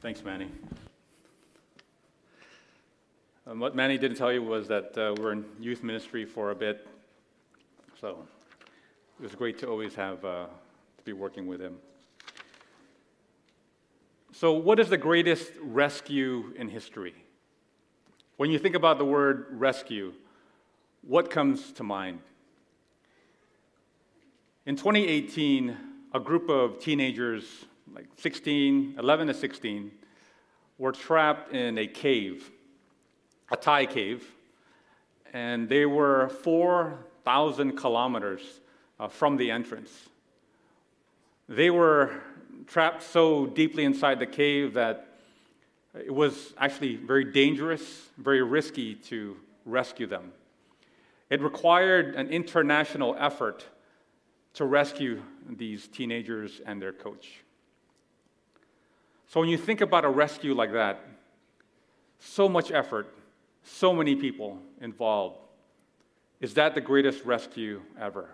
Thanks, Manny. Um, what Manny didn't tell you was that uh, we're in youth ministry for a bit, so it was great to always have uh, to be working with him. So, what is the greatest rescue in history? When you think about the word rescue, what comes to mind? In 2018, a group of teenagers, like 16, 11 to 16, were trapped in a cave, a Thai cave, and they were 4,000 kilometers uh, from the entrance. They were trapped so deeply inside the cave that it was actually very dangerous, very risky to rescue them. It required an international effort to rescue these teenagers and their coach. So when you think about a rescue like that, so much effort, so many people involved. Is that the greatest rescue ever?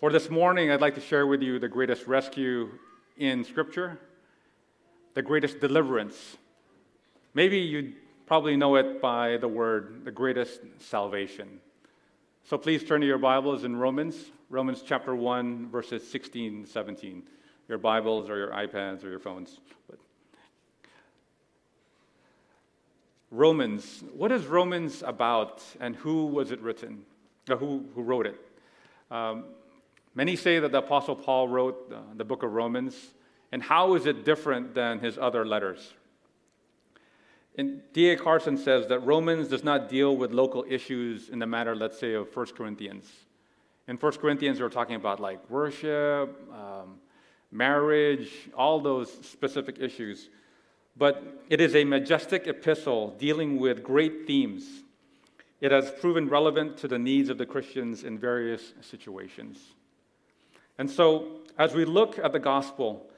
For this morning, I'd like to share with you the greatest rescue in Scripture, the greatest deliverance. Maybe you probably know it by the word, the greatest salvation. So please turn to your Bibles in Romans, Romans chapter 1, verses 16 17. Your Bibles or your iPads or your phones. But Romans, what is Romans about and who was it written? Uh, who, who wrote it? Um, many say that the Apostle Paul wrote uh, the book of Romans. And how is it different than his other letters? And D.A. Carson says that Romans does not deal with local issues in the matter, let's say, of 1 Corinthians. In 1 Corinthians, we're talking about like worship, um, marriage, all those specific issues. But it is a majestic epistle dealing with great themes. It has proven relevant to the needs of the Christians in various situations. And so, as we look at the gospel,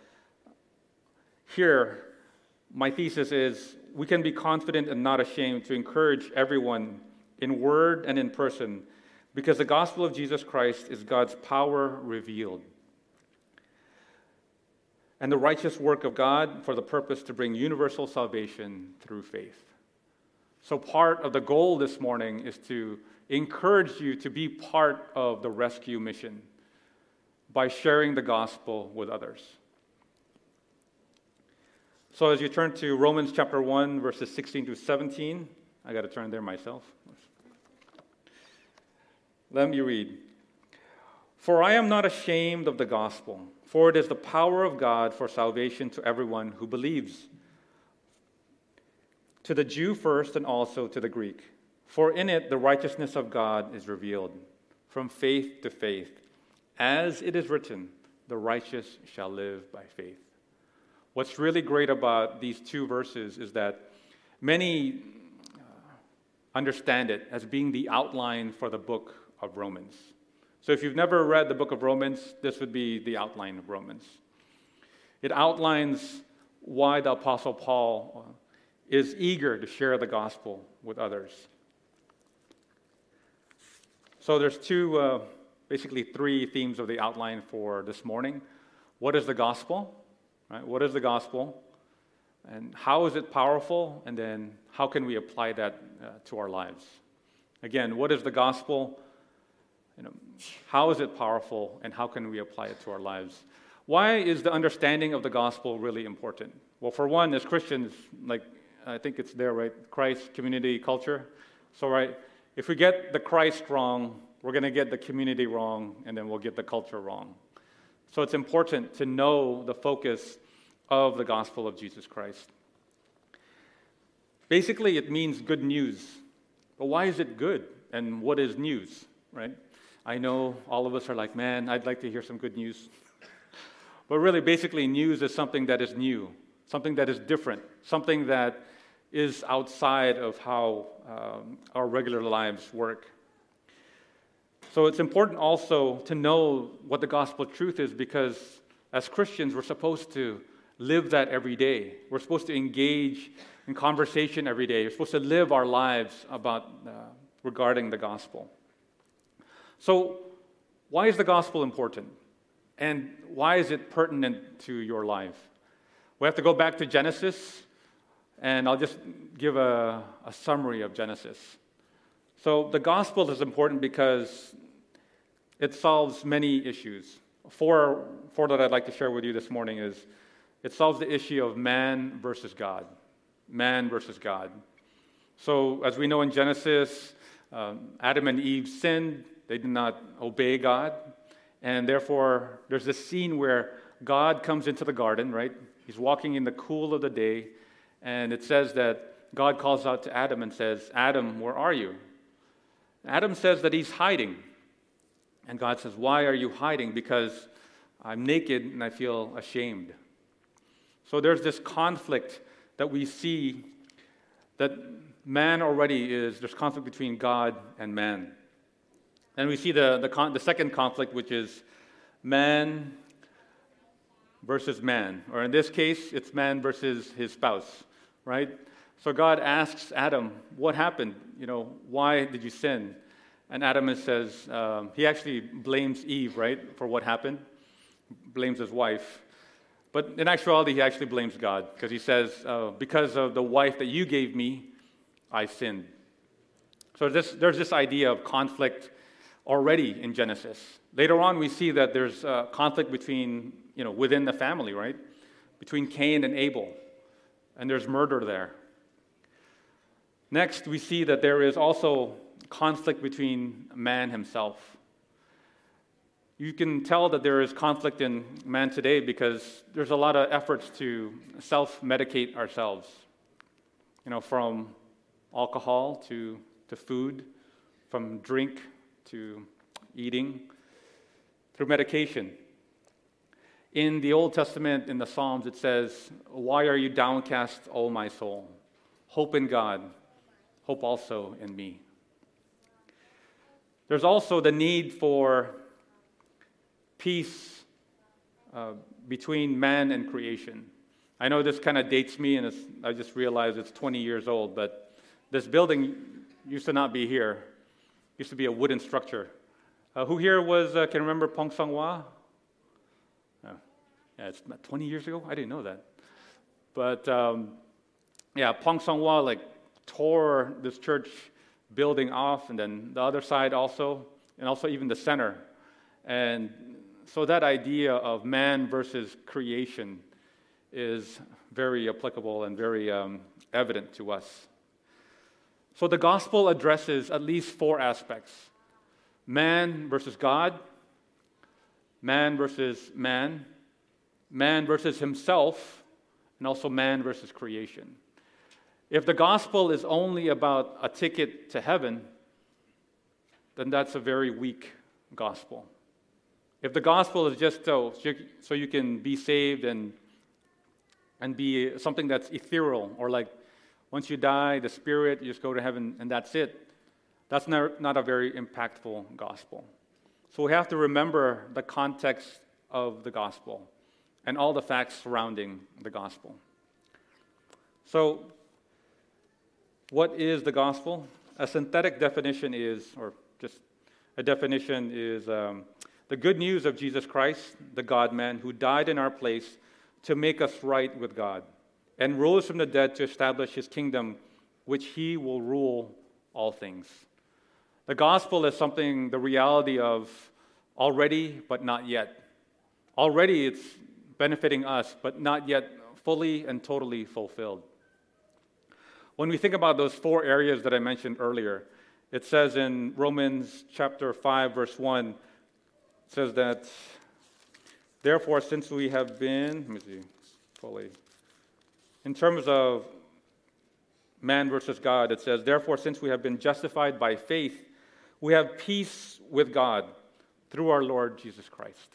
here, my thesis is we can be confident and not ashamed to encourage everyone in word and in person because the gospel of Jesus Christ is God's power revealed and the righteous work of God for the purpose to bring universal salvation through faith. So, part of the goal this morning is to encourage you to be part of the rescue mission by sharing the gospel with others. So, as you turn to Romans chapter 1, verses 16 to 17, I got to turn there myself. Let me read. For I am not ashamed of the gospel, for it is the power of God for salvation to everyone who believes, to the Jew first and also to the Greek. For in it the righteousness of God is revealed, from faith to faith. As it is written, the righteous shall live by faith. What's really great about these two verses is that many uh, understand it as being the outline for the book of Romans. So if you've never read the book of Romans, this would be the outline of Romans. It outlines why the Apostle Paul is eager to share the gospel with others. So there's two, uh, basically three themes of the outline for this morning. What is the gospel? Right? What is the gospel? And how is it powerful? And then how can we apply that uh, to our lives? Again, what is the gospel? You know, how is it powerful? And how can we apply it to our lives? Why is the understanding of the gospel really important? Well, for one, as Christians, like I think it's there, right? Christ, community, culture. So, right, if we get the Christ wrong, we're going to get the community wrong, and then we'll get the culture wrong. So it's important to know the focus of the gospel of Jesus Christ. Basically, it means good news. But why is it good? And what is news, right? I know all of us are like, man, I'd like to hear some good news. but really, basically, news is something that is new, something that is different, something that is outside of how um, our regular lives work. So it's important also to know what the gospel truth is because as Christians, we're supposed to live that every day. We're supposed to engage in conversation every day. We're supposed to live our lives about uh, regarding the gospel. So, why is the gospel important? And why is it pertinent to your life? We have to go back to Genesis, and I'll just give a, a summary of Genesis. So, the gospel is important because it solves many issues. Four, four that I'd like to share with you this morning is it solves the issue of man versus God. Man versus God. So, as we know in Genesis, um, Adam and Eve sinned, they did not obey God, and therefore there's this scene where God comes into the garden, right? He's walking in the cool of the day, and it says that God calls out to Adam and says, Adam, where are you? Adam says that he's hiding. And God says, Why are you hiding? Because I'm naked and I feel ashamed. So there's this conflict that we see that man already is, there's conflict between God and man. And we see the, the, con- the second conflict, which is man versus man. Or in this case, it's man versus his spouse, right? So God asks Adam, What happened? You know, why did you sin? And Adam says, um, he actually blames Eve, right, for what happened, blames his wife. But in actuality, he actually blames God because he says, uh, Because of the wife that you gave me, I sinned. So this, there's this idea of conflict already in Genesis. Later on, we see that there's a conflict between, you know, within the family, right? Between Cain and Abel. And there's murder there. Next, we see that there is also conflict between man himself. You can tell that there is conflict in man today because there's a lot of efforts to self medicate ourselves. You know, from alcohol to, to food, from drink to eating, through medication. In the Old Testament, in the Psalms, it says, Why are you downcast, O my soul? Hope in God, hope also in me. There's also the need for peace uh, between man and creation. I know this kind of dates me, and I just realized it's 20 years old, but this building used to not be here. Used to be a wooden structure. Uh, who here was uh, can remember Pong Sang Hwa? Oh, yeah, it's 20 years ago. I didn't know that. But um, yeah, Pong Sang Hwa like tore this church building off, and then the other side also, and also even the center. And so that idea of man versus creation is very applicable and very um, evident to us. So the gospel addresses at least four aspects man versus God, man versus man, man versus himself, and also man versus creation. If the gospel is only about a ticket to heaven, then that's a very weak gospel. If the gospel is just so, so you can be saved and, and be something that's ethereal, or like once you die, the spirit, you just go to heaven and that's it, that's not, not a very impactful gospel. So we have to remember the context of the gospel and all the facts surrounding the gospel. So, what is the gospel? A synthetic definition is, or just a definition is um, the good news of Jesus Christ, the God man, who died in our place to make us right with God and rose from the dead to establish his kingdom, which he will rule all things. The gospel is something, the reality of already, but not yet. Already it's benefiting us, but not yet fully and totally fulfilled. When we think about those four areas that I mentioned earlier, it says in Romans chapter 5, verse 1, it says that, therefore, since we have been, let me see, fully, in terms of man versus God, it says, therefore, since we have been justified by faith, we have peace with God through our Lord Jesus Christ.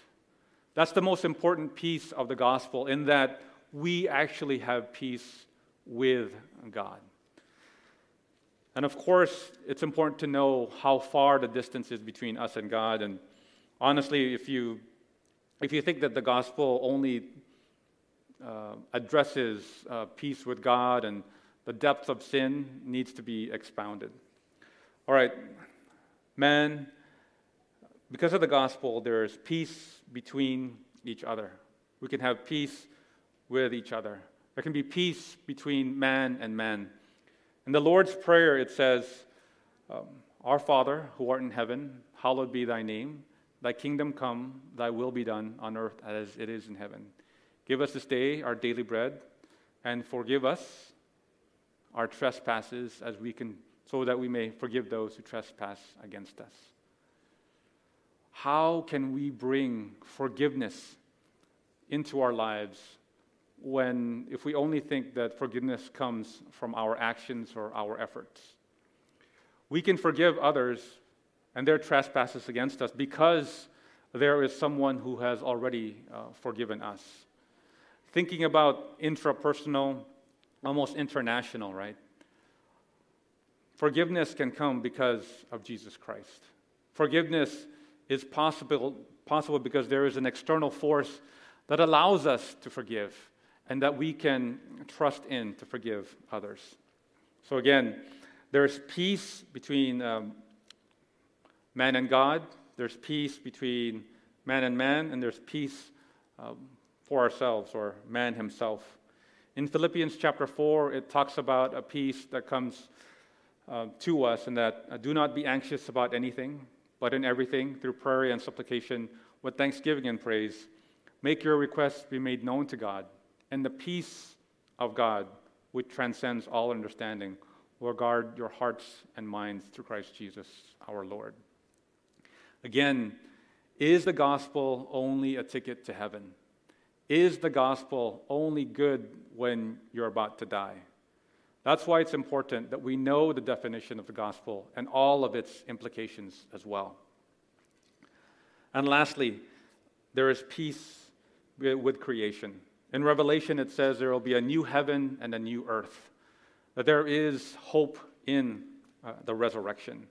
That's the most important piece of the gospel, in that we actually have peace with God. And of course, it's important to know how far the distance is between us and God. And honestly, if you, if you think that the gospel only uh, addresses uh, peace with God and the depth of sin needs to be expounded. All right, man, because of the gospel, there is peace between each other. We can have peace with each other. There can be peace between man and man. In the Lord's Prayer, it says, um, Our Father, who art in heaven, hallowed be thy name. Thy kingdom come, thy will be done on earth as it is in heaven. Give us this day our daily bread, and forgive us our trespasses as we can, so that we may forgive those who trespass against us. How can we bring forgiveness into our lives when, if we only think that forgiveness comes from our actions or our efforts? We can forgive others and their trespasses against us because there is someone who has already uh, forgiven us. Thinking about intrapersonal, almost international, right? Forgiveness can come because of Jesus Christ. Forgiveness is possible, possible because there is an external force that allows us to forgive and that we can trust in to forgive others. So, again, there's peace between um, man and God, there's peace between man and man, and there's peace um, for ourselves or man himself. In Philippians chapter 4, it talks about a peace that comes uh, to us and that uh, do not be anxious about anything, but in everything, through prayer and supplication, with thanksgiving and praise, make your requests be made known to God. And the peace of God, which transcends all understanding, will guard your hearts and minds through Christ Jesus our Lord. Again, is the gospel only a ticket to heaven? Is the gospel only good when you're about to die? That's why it's important that we know the definition of the gospel and all of its implications as well. And lastly, there is peace with creation. In Revelation, it says there will be a new heaven and a new earth, that there is hope in uh, the resurrection.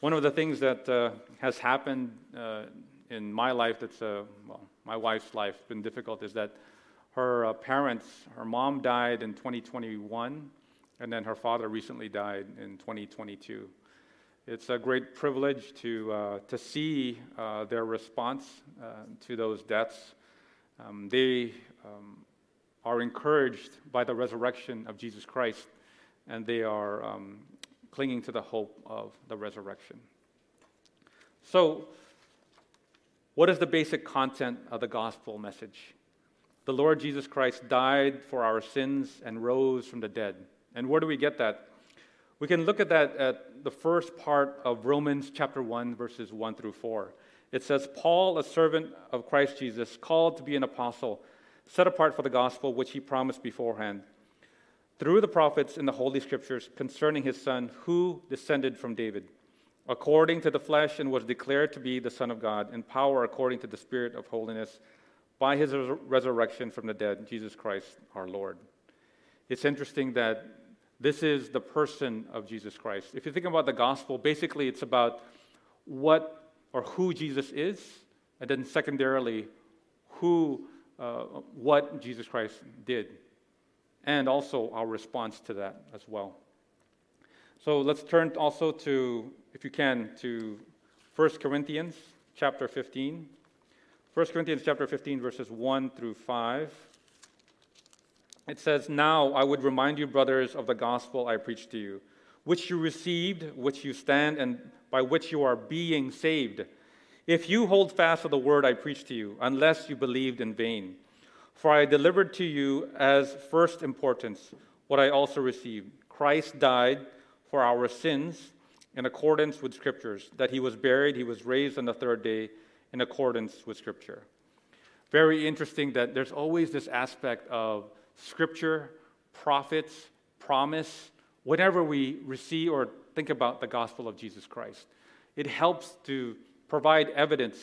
One of the things that uh, has happened uh, in my life that's, well, my wife's life, been difficult is that her uh, parents, her mom died in 2021 and then her father recently died in 2022. It's a great privilege to, uh, to see uh, their response uh, to those deaths. Um, they um, are encouraged by the resurrection of Jesus Christ, and they are um, clinging to the hope of the resurrection. So, what is the basic content of the gospel message? The Lord Jesus Christ died for our sins and rose from the dead. And where do we get that? We can look at that at the first part of Romans chapter 1, verses 1 through 4. It says, Paul, a servant of Christ Jesus, called to be an apostle, set apart for the gospel which he promised beforehand, through the prophets in the Holy Scriptures concerning his son, who descended from David, according to the flesh, and was declared to be the Son of God, in power according to the Spirit of holiness, by his resurrection from the dead, Jesus Christ our Lord. It's interesting that this is the person of Jesus Christ. If you think about the gospel, basically it's about what or who Jesus is, and then secondarily, who, uh, what Jesus Christ did, and also our response to that as well. So let's turn also to, if you can, to 1 Corinthians chapter 15. 1 Corinthians chapter 15, verses 1 through 5. It says, Now I would remind you, brothers, of the gospel I preached to you, which you received, which you stand, and by which you are being saved. If you hold fast to the word I preached to you, unless you believed in vain. For I delivered to you as first importance what I also received. Christ died for our sins in accordance with Scriptures, that he was buried, he was raised on the third day in accordance with Scripture. Very interesting that there's always this aspect of scripture, prophets, promise, whenever we receive or think about the gospel of Jesus Christ. It helps to provide evidence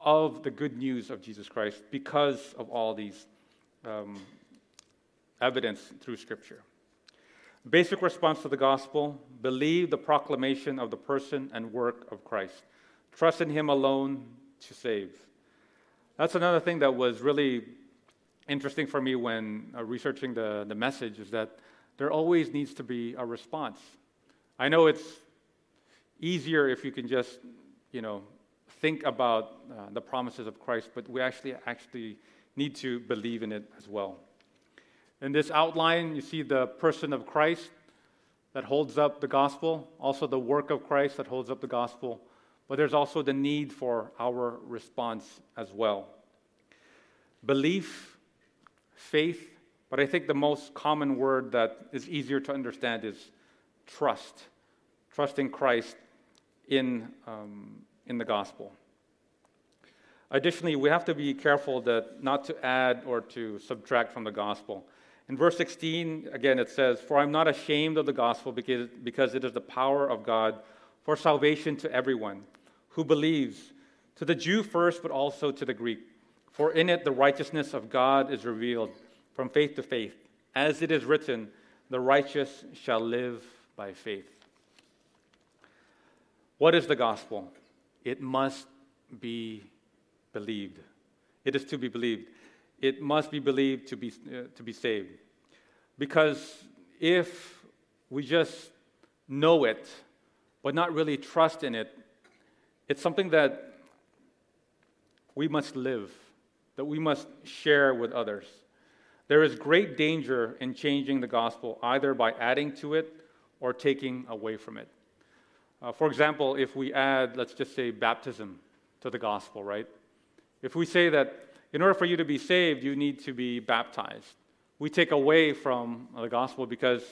of the good news of Jesus Christ because of all these um, evidence through Scripture. Basic response to the gospel believe the proclamation of the person and work of Christ. Trust in Him alone to save. That's another thing that was really interesting for me when uh, researching the, the message is that there always needs to be a response. I know it's easier if you can just, you know, think about uh, the promises of Christ, but we actually actually need to believe in it as well. In this outline, you see the person of Christ that holds up the gospel, also the work of Christ that holds up the gospel, but there's also the need for our response as well. Belief, faith, but I think the most common word that is easier to understand is trust. Trust in Christ in, um, in the gospel. Additionally, we have to be careful that not to add or to subtract from the gospel. In verse 16, again, it says, For I'm not ashamed of the gospel because, because it is the power of God for salvation to everyone who believes, to the Jew first, but also to the Greek. For in it the righteousness of God is revealed from faith to faith. As it is written, the righteous shall live by faith. What is the gospel? It must be believed. It is to be believed. It must be believed to be, uh, to be saved. Because if we just know it, but not really trust in it, it's something that we must live, that we must share with others. There is great danger in changing the gospel, either by adding to it or taking away from it. Uh, for example, if we add, let's just say, baptism to the gospel, right? If we say that in order for you to be saved, you need to be baptized, we take away from the gospel because,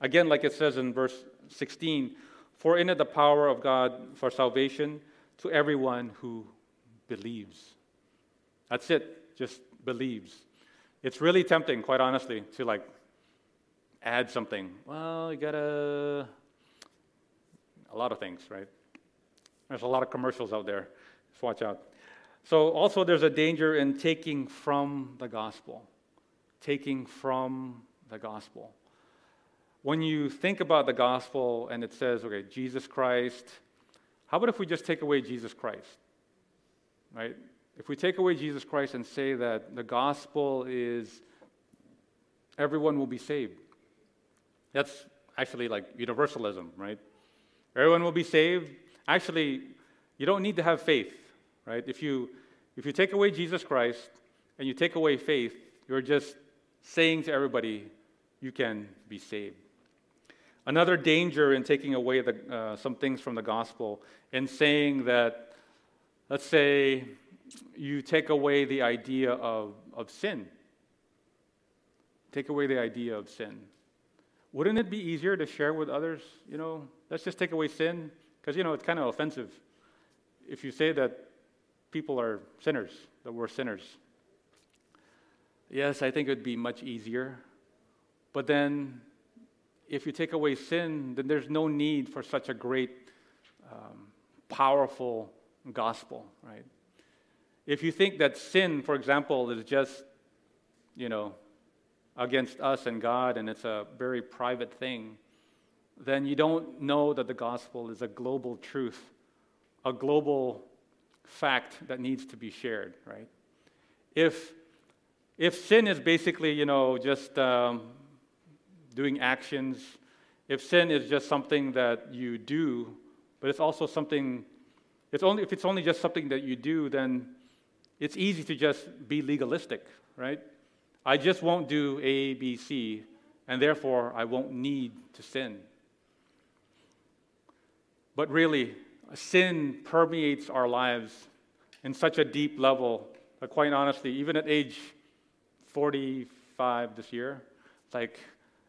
again, like it says in verse 16, for in it the power of God for salvation to everyone who believes. That's it, just believes. It's really tempting, quite honestly, to like add something. Well, you gotta, a lot of things, right? There's a lot of commercials out there. Just watch out. So, also, there's a danger in taking from the gospel. Taking from the gospel. When you think about the gospel and it says, okay, Jesus Christ, how about if we just take away Jesus Christ? Right? If we take away Jesus Christ and say that the gospel is everyone will be saved, that's actually like universalism, right? Everyone will be saved. Actually, you don't need to have faith, right? If you, if you take away Jesus Christ and you take away faith, you're just saying to everybody, you can be saved. Another danger in taking away the, uh, some things from the gospel and saying that, let's say, you take away the idea of, of sin. Take away the idea of sin. Wouldn't it be easier to share with others, you know, let's just take away sin? Because, you know, it's kind of offensive if you say that people are sinners, that we're sinners. Yes, I think it would be much easier. But then, if you take away sin, then there's no need for such a great, um, powerful gospel, right? If you think that sin, for example, is just, you know, against us and God, and it's a very private thing, then you don't know that the gospel is a global truth, a global fact that needs to be shared, right? If, if sin is basically, you know, just um, doing actions, if sin is just something that you do, but it's also something, it's only, if it's only just something that you do, then it's easy to just be legalistic, right? I just won't do A, B, C, and therefore I won't need to sin. But really, sin permeates our lives in such a deep level that, quite honestly, even at age 45 this year, it's like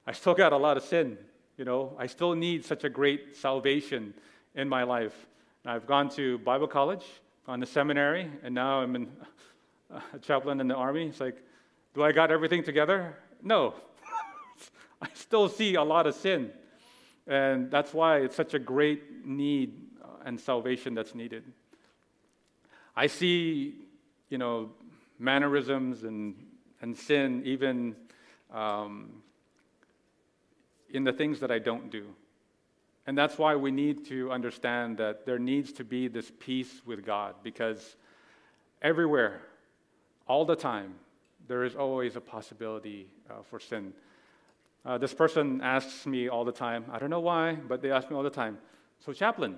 I still got a lot of sin. You know, I still need such a great salvation in my life. And I've gone to Bible college, gone to seminary, and now I'm in a chaplain in the army. It's like, do I got everything together? No. I still see a lot of sin. And that's why it's such a great need and salvation that's needed. I see, you know, mannerisms and, and sin even um, in the things that I don't do. And that's why we need to understand that there needs to be this peace with God because everywhere, all the time, there is always a possibility uh, for sin. Uh, this person asks me all the time, I don't know why, but they ask me all the time, So, chaplain,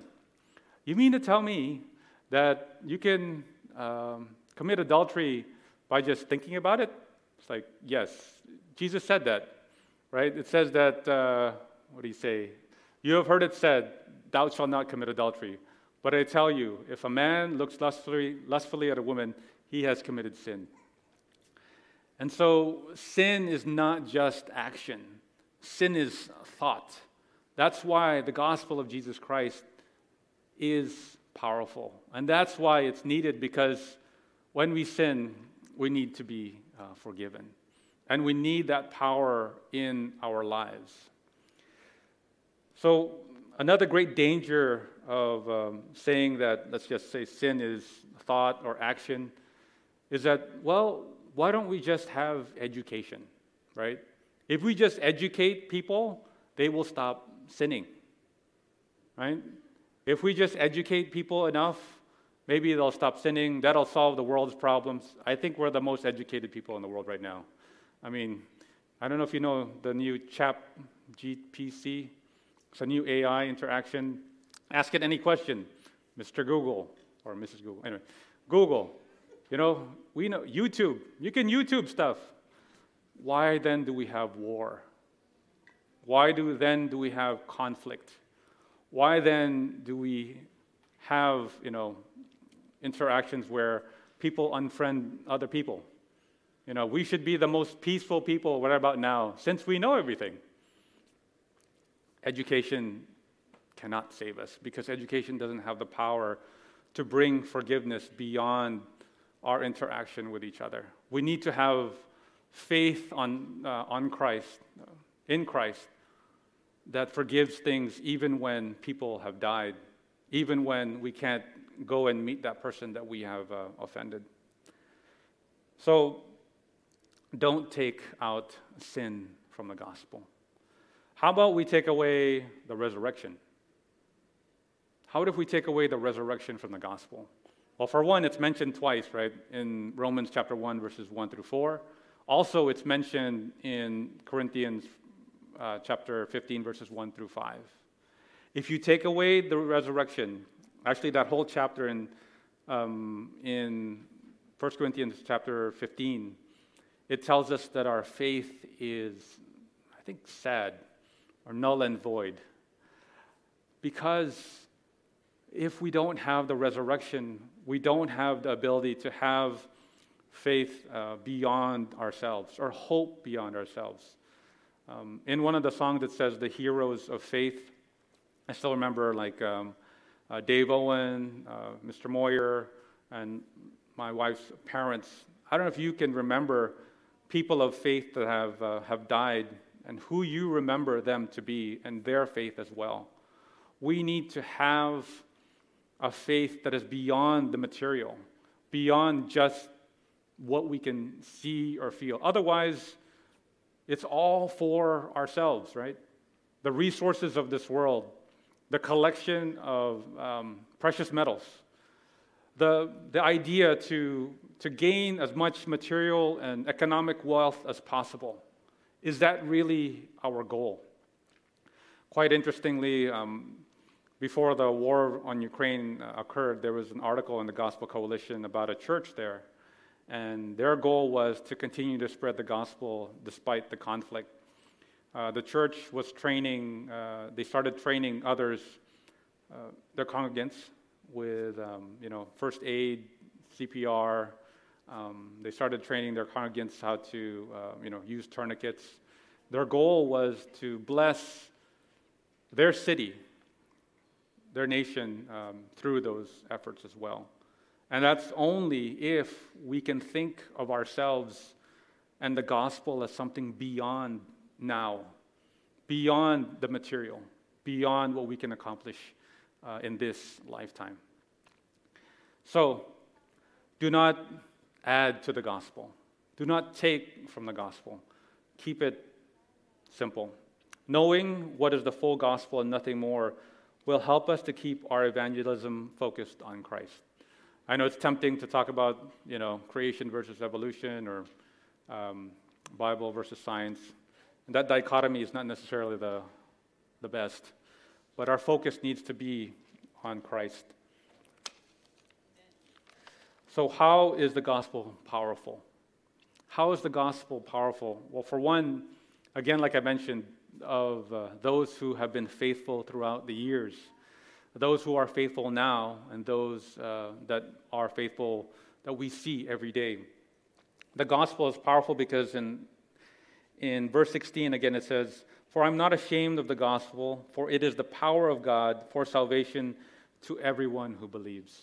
you mean to tell me that you can um, commit adultery by just thinking about it? It's like, yes, Jesus said that, right? It says that, uh, what do you say? You have heard it said, Thou shalt not commit adultery. But I tell you, if a man looks lustfully, lustfully at a woman, he has committed sin. And so, sin is not just action, sin is thought. That's why the gospel of Jesus Christ is powerful. And that's why it's needed because when we sin, we need to be uh, forgiven. And we need that power in our lives. So, another great danger of um, saying that, let's just say, sin is thought or action is that, well, why don't we just have education, right? If we just educate people, they will stop sinning, right? If we just educate people enough, maybe they'll stop sinning. That'll solve the world's problems. I think we're the most educated people in the world right now. I mean, I don't know if you know the new Chat GPT, It's a new AI interaction. Ask it any question, Mr. Google or Mrs. Google. Anyway, Google. You know, we know YouTube. You can YouTube stuff. Why then do we have war? Why do then do we have conflict? Why then do we have, you know, interactions where people unfriend other people? You know, we should be the most peaceful people, what about now, since we know everything? Education cannot save us because education doesn't have the power to bring forgiveness beyond our interaction with each other. We need to have faith on, uh, on Christ, in Christ, that forgives things even when people have died, even when we can't go and meet that person that we have uh, offended. So don't take out sin from the gospel. How about we take away the resurrection? How if we take away the resurrection from the gospel? Well, for one, it's mentioned twice, right, in Romans chapter 1, verses 1 through 4. Also, it's mentioned in Corinthians uh, chapter 15, verses 1 through 5. If you take away the resurrection, actually, that whole chapter in, um, in 1 Corinthians chapter 15, it tells us that our faith is, I think, sad or null and void. Because if we don't have the resurrection, we don't have the ability to have faith uh, beyond ourselves or hope beyond ourselves. Um, in one of the songs that says the heroes of faith, I still remember like um, uh, Dave Owen, uh, Mr. Moyer, and my wife's parents. I don't know if you can remember people of faith that have, uh, have died and who you remember them to be and their faith as well. We need to have a faith that is beyond the material, beyond just what we can see or feel. Otherwise, it's all for ourselves, right? The resources of this world, the collection of um, precious metals, the, the idea to, to gain as much material and economic wealth as possible. Is that really our goal? Quite interestingly, um, before the war on Ukraine occurred, there was an article in the Gospel Coalition about a church there and their goal was to continue to spread the gospel despite the conflict. Uh, the church was training, uh, they started training others, uh, their congregants, with um, you know, first aid, CPR. Um, they started training their congregants how to uh, you know, use tourniquets. Their goal was to bless their city, their nation, um, through those efforts as well. And that's only if we can think of ourselves and the gospel as something beyond now, beyond the material, beyond what we can accomplish uh, in this lifetime. So, do not add to the gospel. Do not take from the gospel. Keep it simple. Knowing what is the full gospel and nothing more will help us to keep our evangelism focused on Christ. I know it's tempting to talk about, you know, creation versus evolution or um, Bible versus science. And that dichotomy is not necessarily the, the best. But our focus needs to be on Christ. So, how is the gospel powerful? How is the gospel powerful? Well, for one, again, like I mentioned, of uh, those who have been faithful throughout the years, those who are faithful now, and those uh, that are faithful that we see every day. The gospel is powerful because in, in verse 16, again, it says, For I'm not ashamed of the gospel, for it is the power of God for salvation to everyone who believes.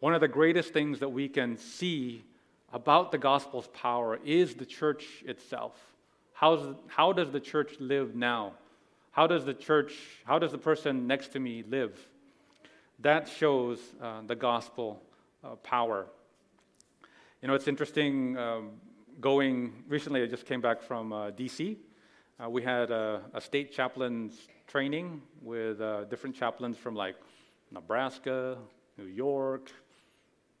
One of the greatest things that we can see about the gospel's power is the church itself. How's, how does the church live now? How does the church, how does the person next to me live? That shows uh, the gospel uh, power. You know, it's interesting um, going, recently I just came back from uh, DC. Uh, we had a, a, state chaplain's training with uh, different chaplains from like Nebraska, New York,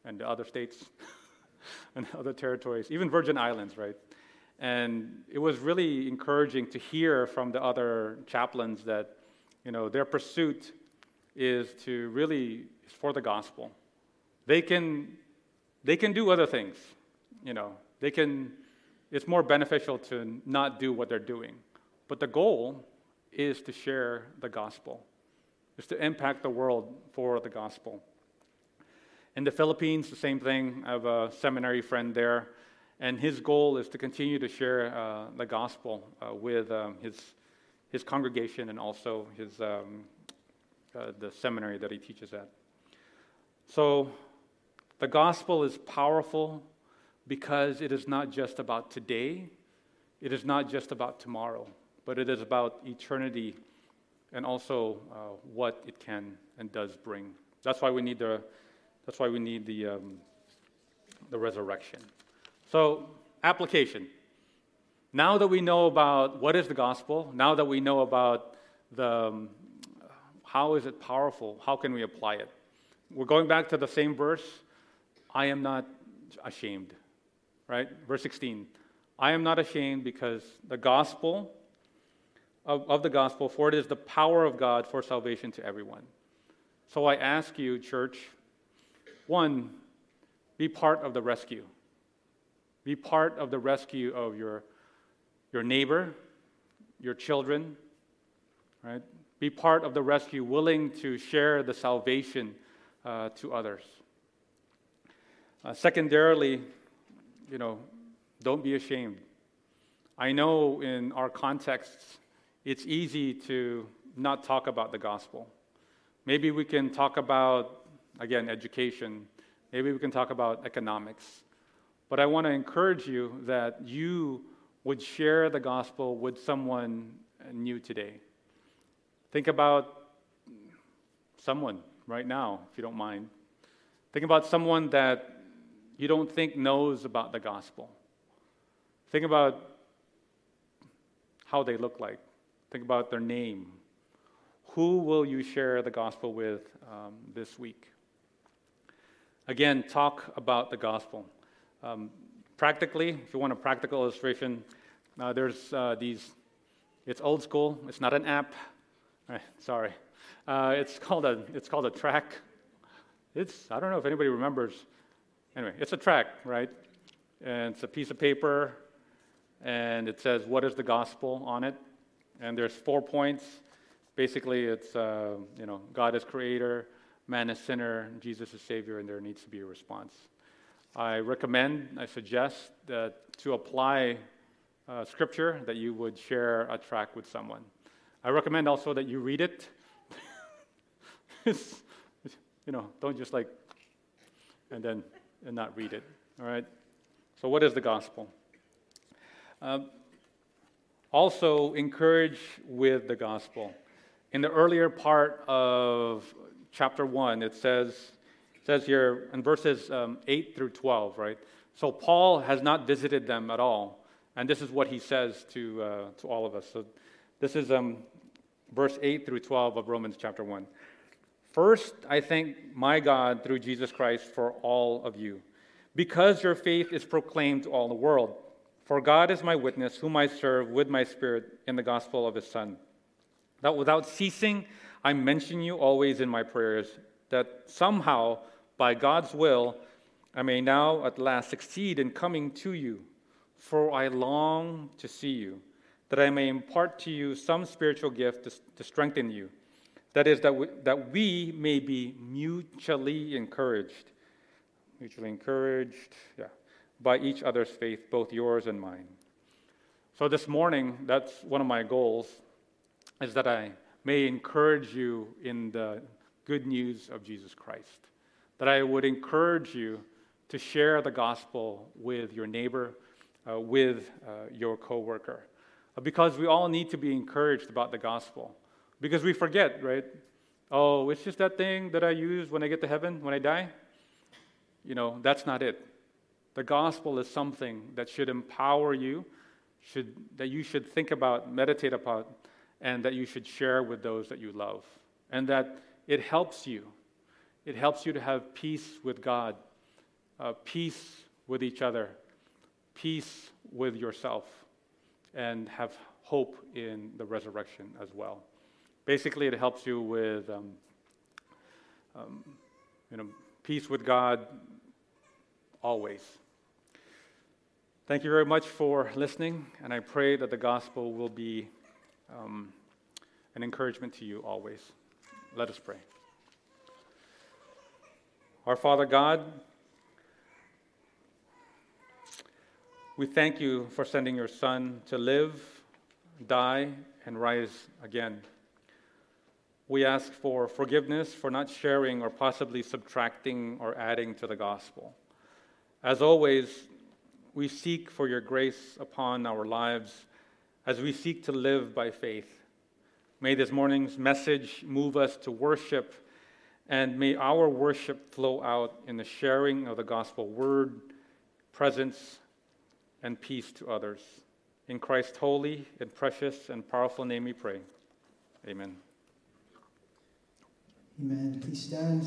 and the other states and other territories, even Virgin Islands, right? And it was really encouraging to hear from the other chaplains that, you know, their pursuit is to really is for the gospel. They can, they can do other things, you know. They can, it's more beneficial to not do what they're doing. But the goal is to share the gospel, is to impact the world for the gospel. In the Philippines, the same thing. I have a seminary friend there and his goal is to continue to share uh, the gospel uh, with um, his, his congregation and also his, um, uh, the seminary that he teaches at. So the gospel is powerful because it is not just about today, it is not just about tomorrow, but it is about eternity and also uh, what it can and does bring. That's why we need the, that's why we need the, um, the resurrection. So, application. Now that we know about what is the gospel, now that we know about the, um, how is it powerful, how can we apply it? We're going back to the same verse. I am not ashamed, right? Verse 16. I am not ashamed because the gospel of, of the gospel, for it is the power of God for salvation to everyone. So I ask you, church, one, be part of the rescue. Be part of the rescue of your, your neighbor, your children, right? Be part of the rescue, willing to share the salvation uh, to others. Uh, secondarily, you know, don't be ashamed. I know in our contexts, it's easy to not talk about the gospel. Maybe we can talk about, again, education. Maybe we can talk about economics. But I want to encourage you that you would share the gospel with someone new today. Think about someone right now, if you don't mind. Think about someone that you don't think knows about the gospel. Think about how they look like. Think about their name. Who will you share the gospel with um, this week? Again, talk about the gospel. Um, practically, if you want a practical illustration, uh, there's uh, these, it's old school, it's not an app. Right, sorry. Uh, it's, called a, it's called a track. It's, I don't know if anybody remembers. Anyway, it's a track, right? And it's a piece of paper, and it says, What is the gospel on it? And there's four points. Basically, it's, uh, you know, God is creator, man is sinner, Jesus is savior, and there needs to be a response. I recommend, I suggest that to apply uh, scripture, that you would share a track with someone. I recommend also that you read it. you know, don't just like, and then and not read it. All right. So, what is the gospel? Um, also, encourage with the gospel. In the earlier part of chapter one, it says says here in verses um, 8 through 12, right? So Paul has not visited them at all. And this is what he says to, uh, to all of us. So this is um, verse 8 through 12 of Romans chapter 1. First, I thank my God through Jesus Christ for all of you, because your faith is proclaimed to all the world. For God is my witness, whom I serve with my spirit in the gospel of his Son. That without ceasing, I mention you always in my prayers, that somehow by God's will, I may now at last succeed in coming to you. for I long to see you, that I may impart to you some spiritual gift to, to strengthen you. That is, that we, that we may be mutually encouraged. Mutually encouraged, yeah, by each other's faith, both yours and mine. So this morning, that's one of my goals, is that I may encourage you in the good news of Jesus Christ. That I would encourage you to share the gospel with your neighbor, uh, with uh, your coworker, uh, because we all need to be encouraged about the gospel. Because we forget, right? Oh, it's just that thing that I use when I get to heaven, when I die. You know, that's not it. The gospel is something that should empower you, should, that you should think about, meditate upon, and that you should share with those that you love. And that it helps you. It helps you to have peace with God, uh, peace with each other, peace with yourself, and have hope in the resurrection as well. Basically, it helps you with um, um, you know, peace with God always. Thank you very much for listening, and I pray that the gospel will be um, an encouragement to you always. Let us pray. Our Father God, we thank you for sending your Son to live, die, and rise again. We ask for forgiveness for not sharing or possibly subtracting or adding to the gospel. As always, we seek for your grace upon our lives as we seek to live by faith. May this morning's message move us to worship, and may our worship flow out in the sharing of the gospel word, presence, and peace to others. In Christ's holy and precious and powerful name we pray. Amen. Amen. Please stand.